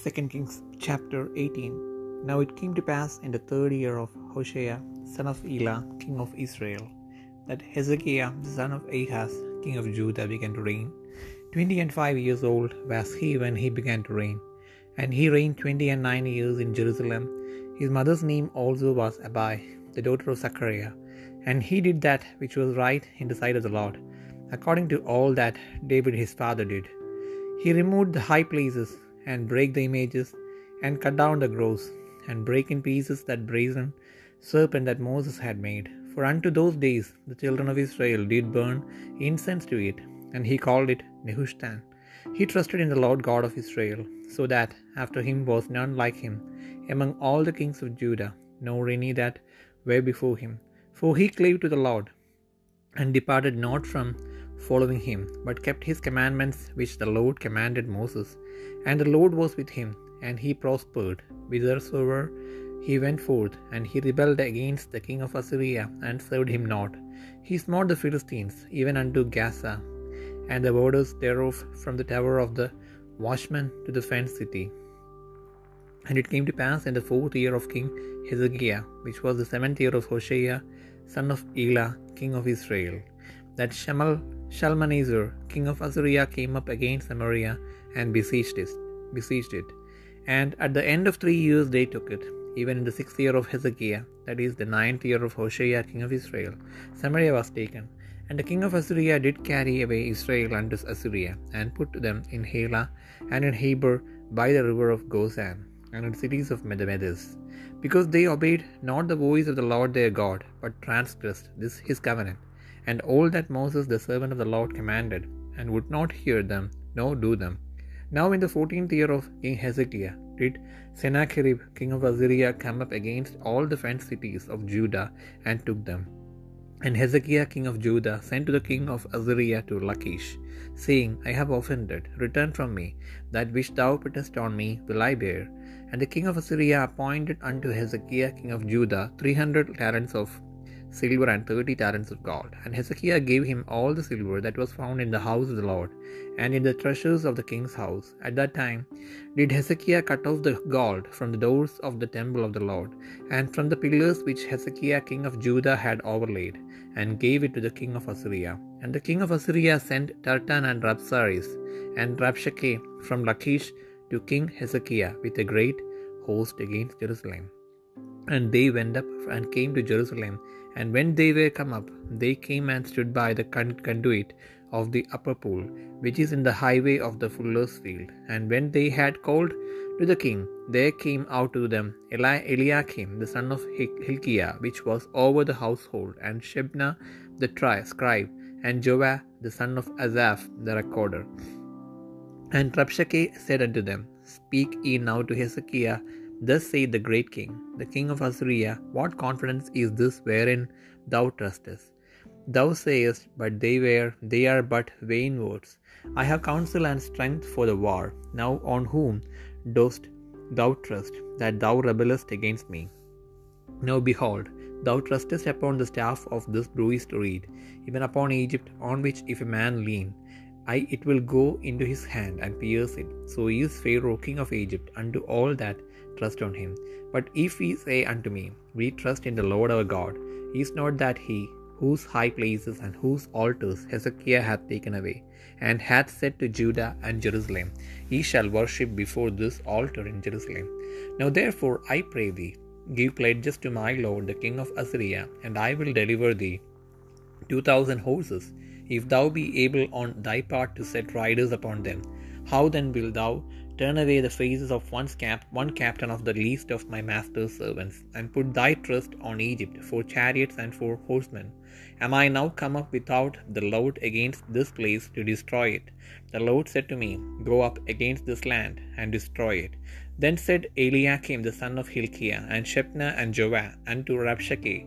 2 Kings chapter 18 Now it came to pass in the third year of Hoshea, son of Elah, king of Israel, that Hezekiah, the son of Ahaz, king of Judah, began to reign. Twenty and five years old was he when he began to reign, and he reigned twenty and nine years in Jerusalem. His mother's name also was Abi, the daughter of Zachariah, and he did that which was right in the sight of the Lord, according to all that David his father did. He removed the high places and break the images, and cut down the groves, and break in pieces that brazen serpent that Moses had made. For unto those days the children of Israel did burn incense to it, and he called it Nehushtan. He trusted in the Lord God of Israel, so that after him was none like him among all the kings of Judah, nor any that were before him. For he clave to the Lord, and departed not from following him, but kept his commandments which the Lord commanded Moses. And the Lord was with him, and he prospered whithersoever he went forth. And he rebelled against the king of Assyria, and served him not. He smote the Philistines, even unto Gaza, and the borders thereof from the tower of the watchman to the fenced city. And it came to pass in the fourth year of King Hezekiah, which was the seventh year of Hoshea, son of Elah, king of Israel, that Shemal Shalmaneser, king of Assyria, came up against Samaria and besieged it, besieged it. And at the end of three years they took it, even in the sixth year of Hezekiah, that is the ninth year of Hoshea, king of Israel. Samaria was taken. And the king of Assyria did carry away Israel unto Assyria, and put them in Halah and in Habor by the river of Gozan, and in cities of Medes, because they obeyed not the voice of the Lord their God, but transgressed this his covenant, and all that Moses the servant of the Lord commanded, and would not hear them, nor do them. Now in the fourteenth year of King Hezekiah did Sennacherib king of Assyria come up against all the fenced cities of Judah and took them. And Hezekiah king of Judah sent to the king of Assyria to Lachish, saying, I have offended, return from me, that which thou puttest on me will I bear. And the king of Assyria appointed unto Hezekiah king of Judah three hundred talents of silver and thirty talents of gold. And Hezekiah gave him all the silver that was found in the house of the Lord, and in the treasures of the king's house. At that time did Hezekiah cut off the gold from the doors of the temple of the Lord, and from the pillars which Hezekiah king of Judah had overlaid, and gave it to the king of Assyria. And the king of Assyria sent Tartan and Rabsaris and Rabshakeh from Lachish to King Hezekiah with a great host against Jerusalem. And they went up and came to Jerusalem. And when they were come up, they came and stood by the conduit of the upper pool, which is in the highway of the fuller's field. And when they had called to the king, there came out to them Eli- Eliakim, the son of Hilkiah, which was over the household, and Shebna the tri- scribe, and Joah the son of Asaph the recorder. And Rabshakeh said unto them, Speak ye now to Hezekiah Thus saith the great king, the king of Assyria, What confidence is this wherein thou trustest? Thou sayest, but they were, they are but vain words. I have counsel and strength for the war. Now on whom dost thou trust, that thou rebellest against me? Now behold, thou trustest upon the staff of this bruised reed, even upon Egypt, on which if a man lean, I, it will go into his hand and pierce it. So is Pharaoh king of Egypt unto all that trust on him. But if we say unto me, We trust in the Lord our God, is not that he whose high places and whose altars Hezekiah hath taken away, and hath said to Judah and Jerusalem, Ye shall worship before this altar in Jerusalem. Now therefore I pray thee, give pledges to my lord the king of Assyria, and I will deliver thee two thousand horses, if thou be able on thy part to set riders upon them. How then wilt thou turn away the faces of one, cap- one captain of the least of my master's servants, and put thy trust on Egypt for chariots and for horsemen? Am I now come up without the Lord against this place to destroy it? The Lord said to me, Go up against this land and destroy it. Then said Eliakim the son of Hilkiah, and Shebna and Joah, unto Rabshakeh,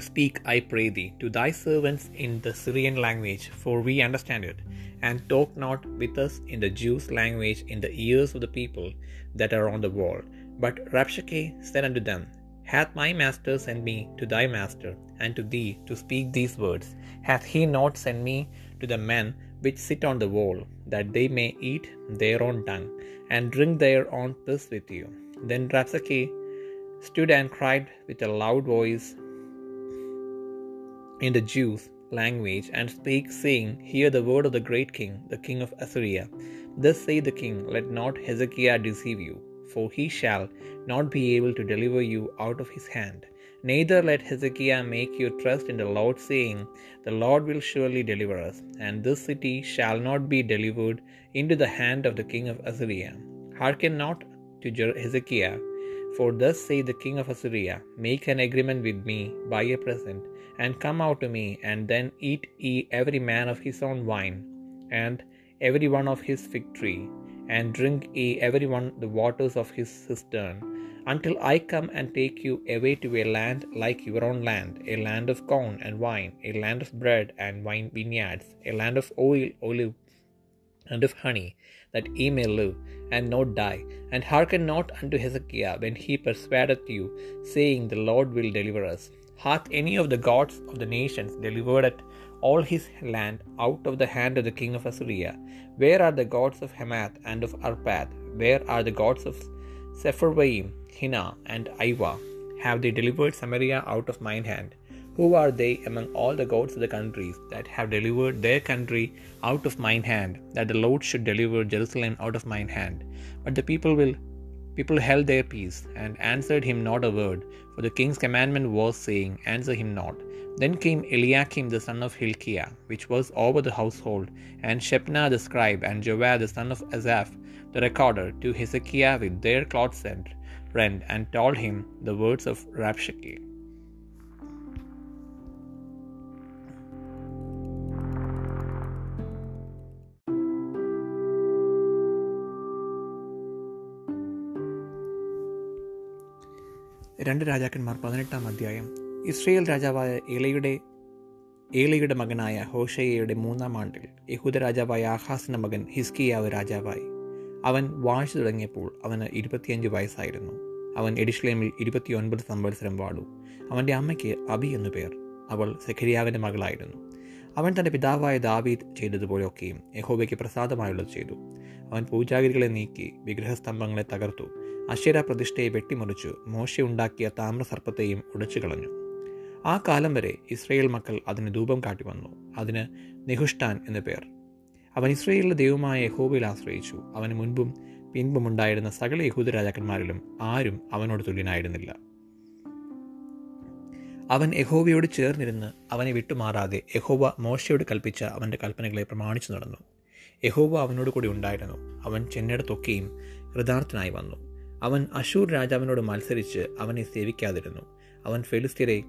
Speak, I pray thee, to thy servants in the Syrian language, for we understand it, and talk not with us in the Jews' language in the ears of the people that are on the wall. But Rabshakeh said unto them, Hath my master sent me to thy master, and to thee to speak these words? Hath he not sent me to the men which sit on the wall, that they may eat their own dung, and drink their own piss with you. Then Rabshakeh stood and cried with a loud voice in the Jews' language, and spake, saying, Hear the word of the great king, the king of Assyria. Thus saith the king, Let not Hezekiah deceive you, for he shall not be able to deliver you out of his hand. Neither let Hezekiah make you trust in the Lord, saying, The Lord will surely deliver us, and this city shall not be delivered into the hand of the king of Assyria. Hearken not to Hezekiah, for thus saith the king of Assyria, Make an agreement with me by a present, and come out to me, and then eat ye every man of his own wine, and every one of his fig tree, and drink ye every one the waters of his cistern, until I come and take you away to a land like your own land, a land of corn and wine, a land of bread and wine vineyards, a land of oil, olive, and of honey, that ye may live and not die. And hearken not unto Hezekiah when he persuadeth you, saying, The Lord will deliver us. Hath any of the gods of the nations delivered all his land out of the hand of the king of Assyria? Where are the gods of Hamath and of Arpad? Where are the gods of Sepharvaim, Hena, and Ivah? Have they delivered Samaria out of mine hand? Who are they among all the gods of the countries that have delivered their country out of mine hand, that the Lord should deliver Jerusalem out of mine hand? But the people will people held their peace, and answered him not a word, for the king's commandment was, saying, Answer him not. Then came Eliakim the son of Hilkiah, which was over the household, and Shebna the scribe, and Joah the son of Asaph the recorder, to Hezekiah with their clothes rent, and told him the words of Rabshakeh. രണ്ട് രാജാക്കന്മാർ പതിനെട്ടാം അധ്യായം. Israel രാജാവായ ഏലയുടെ ഏലയുടെ മകനായ ഹോഷയ്യയുടെ മൂന്നാം ആണ്ടിൽ യഹൂദ രാജാവായ ആഹാസിന്റെ മകൻ ഹിസ്കിയാവ് രാജാവായി. അവൻ വാഴ്ച തുടങ്ങിയപ്പോൾ അവന് ഇരുപത്തിയഞ്ച് വയസ്സായിരുന്നു. അവൻ എഡിഷ്ലേമിൽ ഇരുപത്തിയൊൻപത് സംവത്സരം വാടു അവന്റെ അമ്മയ്ക്ക് അബി എന്നു പേർ. അവൾ സെഖരിയാവിന്റെ മകളായിരുന്നു. അവൻ തന്റെ പിതാവായ ദാവീദ് ചെയ്തതുപോലെയൊക്കെയും യഹോബയ്ക്ക് പ്രസാദമായുള്ളത് ചെയ്തു. അവൻ പൂജാഗിരികളെ നീക്കി വിഗ്രഹസ്തംഭങ്ങളെ തകർത്തു. അശ്വര പ്രതിഷ്ഠയെ വെട്ടിമുറിച്ചു. മോശ ഉണ്ടാക്കിയ താമ്രസർപ്പത്തെയും ഉടച്ചു കളഞ്ഞു. ആ കാലം വരെ ഇസ്രയേൽ മക്കൾ അതിന് ധൂപം കാട്ടി വന്നു. അതിന് നിഹുഷ്ടാൻ എന്ന പേർ. അവൻ ഇസ്രയേലിലെ ദൈവമായ യഹോബയിൽ ആശ്രയിച്ചു. അവന് മുൻപും പിൻപും ഉണ്ടായിരുന്ന സകല യഹൂദ രാജാക്കന്മാരിലും ആരും അവനോട് തുല്യനായിരുന്നില്ല. അവൻ യഹോവയോട് ചേർന്നിരുന്ന് അവനെ വിട്ടുമാറാതെ യഹോവ മോശയോട് കൽപ്പിച്ച അവന്റെ കൽപ്പനകളെ പ്രമാണിച്ചു നടന്നു. യഹോവ അവനോട് കൂടി ഉണ്ടായിരുന്നു. അവൻ ചെന്നിടത്തൊക്കെയും കൃതാർത്ഥനായി വന്നു. അവൻ അശൂർ രാജാവിനോട് മത്സരിച്ച് അവനെ സേവിക്കാതിരുന്നു. അവൻ ഫെലിസ്തീനെ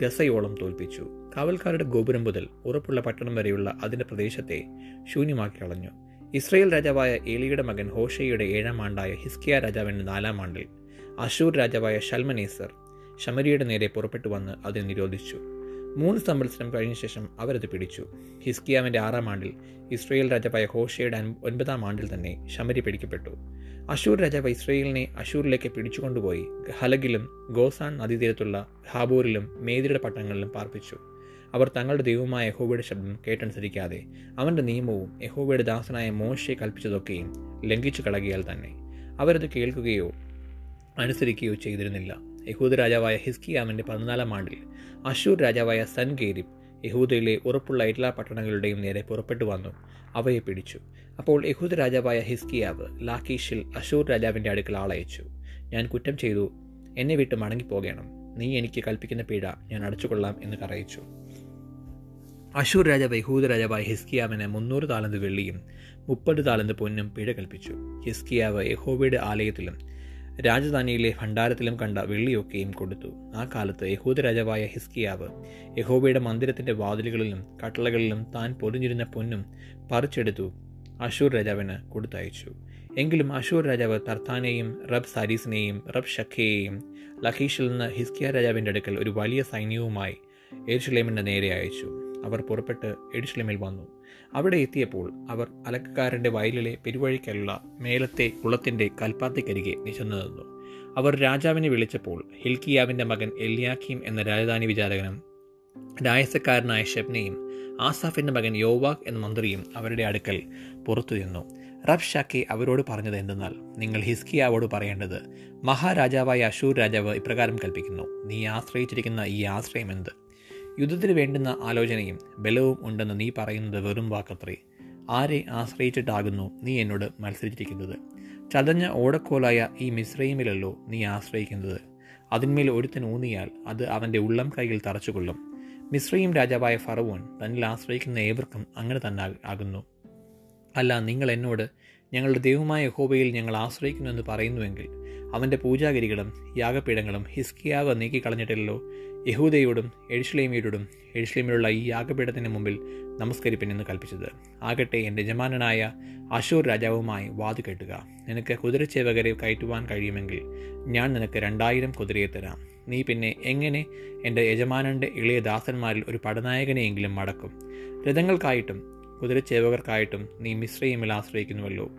ഗസയോളം തോൽപ്പിച്ചു. കാവൽക്കാരുടെ ഗോപുരം മുതൽ ഉറപ്പുള്ള പട്ടണം വരെയുള്ള അതിന്റെ പ്രദേശത്തെ ശൂന്യമാക്കി കളഞ്ഞു. ഇസ്രയേൽ രാജാവായ ഏലിയുടെ മകൻ ഹോഷയുടെ ഏഴാം ആണ്ടായ ഹിസ്കിയ രാജാവിന്റെ നാലാം ആണ്ടിൽ അശൂർ രാജാവായ ഷൽമനേസർ ശമരിയുടെ നേരെ പുറപ്പെട്ടു വന്ന് അതിനെ നിരോധിച്ചു. മൂന്ന് സംവത്സരം കഴിഞ്ഞ ശേഷം അവരത് പിടിച്ചു. ഹിസ്കിയാവിന്റെ ആറാം ആണ്ടിൽ ഇസ്രയേൽ രാജാവായ ഹോഷയുടെ ഒൻപതാം ആണ്ടിൽ തന്നെ ശമരി പിടിക്കപ്പെട്ടു. അശൂർ രാജാവ് ഇസ്രയേലിനെ അശൂരിലേക്ക് പിടിച്ചുകൊണ്ടുപോയി ഹലഗിലും ഗോസാൻ നദീതീരത്തുള്ള ഹാബൂരിലും മേദിയുടെ പട്ടണങ്ങളിലും പാർപ്പിച്ചു. അവർ തങ്ങളുടെ ദൈവമായ യഹോബയുടെ ശബ്ദം കേട്ടനുസരിക്കാതെ അവന്റെ നിയമവും യഹോബയുടെ ദാസനായ മോശയെ കൽപ്പിച്ചതൊക്കെയും ലംഘിച്ചു കളകിയാൽ തന്നെ. അവരത് കേൾക്കുകയോ അനുസരിക്കുകയോ ചെയ്തിരുന്നില്ല. യഹൂദ രാജാവായ ഹിസ്കിയാമിന്റെ പതിനാലാം ആണ്ടിൽ അശൂർ രാജാവായ സൻഗേരിബ് യഹൂദയിലെ ഉറപ്പുള്ള എല്ലാ പട്ടണങ്ങളുടെയും നേരെ പുറപ്പെട്ടു വന്നു. അവയെ പിടിച്ചു. അപ്പോൾ യഹൂദ രാജാവായ ഹിസ്കിയാവ് ലാക്കീഷിൽ അശൂർ രാജാവിന്റെ അടുക്കൽ ആളയച്ചു. ഞാൻ കുറ്റം ചെയ്തു. എന്നെ വിട്ട് മടങ്ങിപ്പോകണം. നീ എനിക്ക് കൽപ്പിക്കുന്ന പീഴ ഞാൻ അടച്ചുകൊള്ളാം എന്ന് പറയിച്ചു അശൂർ രാജാവ് യഹൂദ രാജാവായ ഹിസ്കിയാവിന് മുന്നൂറ് താലന്ത് വെള്ളിയും മുപ്പത് താലന്ത് പൊന്നും പിഴ കൽപ്പിച്ചു. ഹിസ്കിയാവ് യഹോവയുടെ ആലയത്തിലും രാജധാനിയിലെ ഭണ്ഡാരത്തിലും കണ്ട വെള്ളിയൊക്കെയും കൊടുത്തു. ആ കാലത്ത് യഹൂദ രാജാവായ ഹിസ്കിയാവ് യഹോബയുടെ മന്ദിരത്തിന്റെ വാതിലുകളിലും കട്ടളകളിലും താൻ പൊതിഞ്ഞിരുന്ന പൊന്നും പറിച്ചെടുത്തു അശൂർ രാജാവിന് കൊടുത്തയച്ചു. എങ്കിലും അശൂർ രാജാവ് തർത്താനെയും റബ് സാരീസിനെയും റബ് ഷഖയെയും ലഖീഷിൽ നിന്ന് ഹിസ്കിയ രാജാവിന്റെ അടുക്കൽ ഒരു വലിയ സൈന്യവുമായി എരുഷലേമിന്റെ നേരെ അയച്ചു. അവർ പുറപ്പെട്ട് എഡിഷ്ലമിൽ വന്നു. അവിടെ എത്തിയപ്പോൾ അവർ അലക്കക്കാരന്റെ വയലിലെ പെരുവഴിക്കലുള്ള മേലത്തെ കുളത്തിന്റെ കൽപ്പാത്തിക്കരികെ നിശന്നു നിന്നു അവർ രാജാവിനെ വിളിച്ചപ്പോൾ ഹിൽക്കിയാവിന്റെ മകൻ എല്യാഖീം എന്ന രാജധാനി വിചാരകനും രായസക്കാരനായ ഷെബ്നയും ആസാഫിന്റെ മകൻ യോവാക് എന്ന മന്ത്രിയും അവരുടെ അടുക്കൽ പുറത്തു നിന്നു റബ് ഷാക്കി അവരോട് പറഞ്ഞത് എന്തെന്നാൽ നിങ്ങൾ ഹിസ്കിയാവോട് പറയേണ്ടത് മഹാരാജാവായ അശൂർ രാജാവ് ഇപ്രകാരം കൽപ്പിക്കുന്നു നീ ആശ്രയിച്ചിരിക്കുന്ന ഈ ആശ്രയം എന്ത്? യുദ്ധത്തിന് വേണ്ടുന്ന ആലോചനയും ബലവും ഉണ്ടെന്ന് നീ പറയുന്നത് വെറും വാക്കത്രേ. ആരെ ആശ്രയിച്ചിട്ടാകുന്നു നീ എന്നോട് മത്സരിച്ചിരിക്കുന്നത്? ചതഞ്ഞ ഓടക്കോലായ ഈ മിശ്രയിമിലല്ലോ നീ ആശ്രയിക്കുന്നത്. അതിന്മേൽ ഒരുത്തൻ ഊന്നിയാൽ അത് അവന്റെ ഉള്ളം കൈയിൽ തറച്ചുകൊള്ളും. മിശ്രയും രാജാവായ ഫറവോൻ തന്നിൽ ആശ്രയിക്കുന്ന ഏവർക്കും അങ്ങനെ തന്നെ ആകുന്നു. അല്ല നിങ്ങൾ എന്നോട് ഞങ്ങളുടെ ദൈവമായ ഹോബയിൽ ഞങ്ങൾ ആശ്രയിക്കുന്നു എന്ന് പറയുന്നുവെങ്കിൽ അവന്റെ പൂജാഗിരികളും യാഗപീഠങ്ങളും ഹിസ്കിയാവ് നീക്കിക്കളഞ്ഞിട്ടില്ലല്ലോ. യഹൂദയോടും എഴുഷ്ലേമിയോടും എഴുഷ്ലേമിലുള്ള ഈ യാഗപീഠത്തിന് മുമ്പിൽ നമസ്കരിപ്പിനെന്ന് കൽപ്പിച്ചത്. ആകട്ടെ എന്റെ യജമാനനായ അശൂർ രാജാവുമായി വാതു കെട്ടുക. നിനക്ക് കുതിരച്ചേവകരെ കയറ്റുവാൻ കഴിയുമെങ്കിൽ ഞാൻ നിനക്ക് രണ്ടായിരം കുതിരയെ തരാം. നീ പിന്നെ എങ്ങനെ എന്റെ യജമാനന്റെ ഇളയ ദാസന്മാരിൽ ഒരു പടനായകനെയെങ്കിലും മടക്കും. രഥങ്ങൾക്കായിട്ടും കുതിരച്ചേവകർക്കായിട്ടും നീ മിശ്രയിമിൽ ആശ്രയിക്കുന്നുവല്ലോ.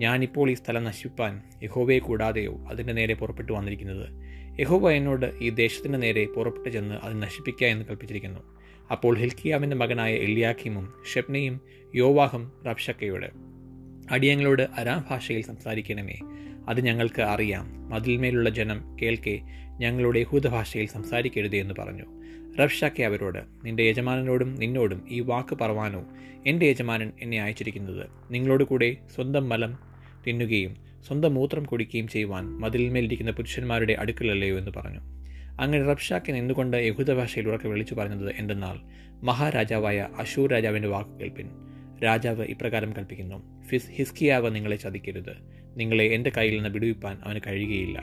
ഞാനിപ്പോൾ ഈ സ്ഥലം നശിപ്പാൻ യഹോവയെ കൂടാതെയോ അതിന്റെ നേരെ പുറപ്പെട്ടു വന്നിരിക്കുന്നത്? യഹോവ എന്നോട് ഈ ദേശത്തിന്റെ നേരെ പുറപ്പെട്ടു ചെന്ന് അത് നശിപ്പിക്കുക എന്ന് കൽപ്പിച്ചിരിക്കുന്നു. അപ്പോൾ ഹിൽക്കിയാമിന്റെ മകനായ എല്ലിയാഖിമും ഷെപ്നയും യോവാഹും റബ്ഷക്കയോട് അടിയങ്ങളോട് അരാം ഭാഷയിൽ സംസാരിക്കണമേ. അത് ഞങ്ങൾക്ക് അറിയാം. മതിൽമേലുള്ള ജനം കേൾക്കെ ഞങ്ങളുടെ യഹൂദ ഭാഷയിൽ സംസാരിക്കരുതേ എന്ന് പറഞ്ഞു. റബ്ഷാക്കെ അവരോട് നിന്റെ യജമാനനോടും നിന്നോടും ഈ വാക്ക് പറവാനോ? എന്റെ യജമാനൻ എന്നെ അയച്ചിരിക്കുന്നത് നിങ്ങളോട് കൂടെ സ്വന്തം മലം തിന്നുകയും സ്വന്തം മൂത്രം കുടിക്കുകയും ചെയ്യുവാൻ മതിലിന്മേലിരിക്കുന്ന പുരുഷന്മാരുടെ അടുക്കലല്ലയോ എന്ന് പറഞ്ഞു. അങ്ങനെ റബ്ഷാക്കെ നിന്നുകൊണ്ട് യഹൂദ ഭാഷയിൽ ഉറക്കെ വിളിച്ചു പറഞ്ഞത് എന്തെന്നാൽ മഹാരാജാവായ അശൂർ രാജാവിന്റെ വാക്ക് കേൾപ്പിൻ. രാജാവ് ഇപ്രകാരം കൽപ്പിക്കുന്നു ഫിസ് ഹിസ്കിയാവ് നിങ്ങളെ ചതിക്കരുത്. നിങ്ങളെ എന്റെ കയ്യിൽ നിന്ന് വിടുവിപ്പാൻ അവന് കഴിയുകയില്ല.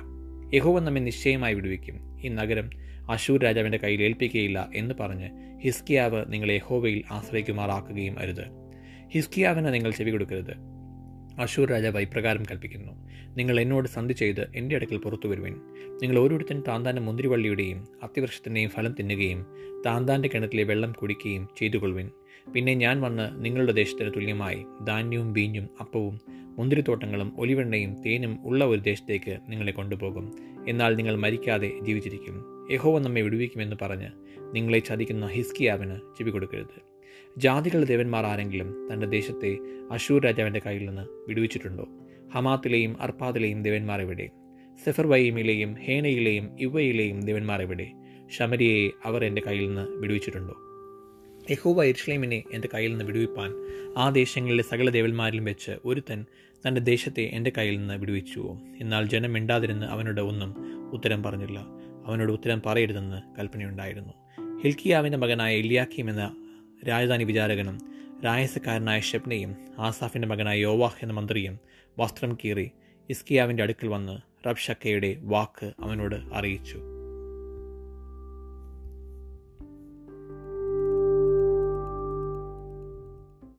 യഹോവ നമ്മെ നിശ്ചയമായി വിടുവിക്കും. ഈ നഗരം അശൂർ രാജാവിന്റെ കയ്യിൽ ഏൽപ്പിക്കുകയില്ല എന്ന് പറഞ്ഞ് ഹിസ്കിയാവ് നിങ്ങളെ യഹോവയിൽ ആശ്രയിക്കുമാറാക്കുകയും അരുത്. ഹിസ്കിയാവിന് നിങ്ങൾ ചെവി കൊടുക്കരുത്. അശൂർ രാജാവ് ഇപ്രകാരം കൽപ്പിക്കുന്നു. നിങ്ങൾ എന്നോട് സന്ധി ചെയ്ത് എന്റെ അടുക്കൽ പുറത്തു വരുവിൻ. നിങ്ങൾ ഓരോരുത്തൻ താന്താന്റെ മുന്തിരിവള്ളിയുടെയും അത്യവൃക്ഷത്തിന്റെയും ഫലം തിന്നുകയും താന്താന്റെ കിണറ്റിലെ വെള്ളം കുടിക്കുകയും ചെയ്തുകൊള്ളുവിൻ. പിന്നെ ഞാൻ വന്ന് നിങ്ങളുടെ ദേശത്തിന് തുല്യമായി ധാന്യവും ബീഞ്ഞും അപ്പവും മുന്തിരിത്തോട്ടങ്ങളും ഒലിവെണ്ണയും തേനും ഉള്ള ഒരു ദേശത്തേക്ക് നിങ്ങളെ കൊണ്ടുപോകും. എന്നാൽ നിങ്ങൾ മരിക്കാതെ ജീവിച്ചിരിക്കും. യഹോവ നമ്മെ വിടുവിക്കുമെന്ന് പറഞ്ഞ് നിങ്ങളെ ചതിക്കുന്ന ഹിസ്കിയാവിന് ചെവി കൊടുക്കരുത്. ജാതികളുടെ ദേവന്മാർ ആരെങ്കിലും തന്റെ ദേശത്തെ അശൂർ രാജാവിന്റെ കയ്യിൽ നിന്ന് വിടുവിച്ചിട്ടുണ്ടോ? ഹമാത്തിലെയും അർപ്പാദിലെയും ദേവന്മാർ എവിടെ? സെഫർവൈമിലെയും ഹേനയിലെയും ഇവയിലെയും ദേവന്മാർ എവിടെ? ശമരിയെ അവർ എന്റെ കയ്യിൽ നിന്ന് വിടുവിച്ചിട്ടുണ്ടോ? യഹോവ ഇർഷ്ലീമിനെ എന്റെ കയ്യിൽ നിന്ന് വിടുവിപ്പാൻ ആ ദേശങ്ങളിലെ സകല ദേവന്മാരിലും വെച്ച് ഒരുത്തൻ തന്റെ ദേശത്തെ എന്റെ കയ്യിൽ നിന്ന് വിടുവിച്ചുവോ? എന്നാൽ ജനം മിണ്ടാതിരുന്ന് അവനോട് ഒന്നും ഉത്തരം പറഞ്ഞില്ല. അവനോട് ഉത്തരം പറയരുതെന്ന് കൽപ്പനയുണ്ടായിരുന്നു. ഹിൽക്കിയാവിന്റെ മകനായ ഇലിയാഖീം എന്ന രാജധാനി വിചാരകനും രായസക്കാരനായ ഷെപ്നയും ആസാഫിന്റെ മകനായ യോവാഹ് എന്ന മന്ത്രിയും വസ്ത്രം കീറി ഇസ്കിയാവിന്റെ അടുക്കൽ വന്ന് റബ്ഷക്കയുടെ വാക്ക് അവനോട് അറിയിച്ചു.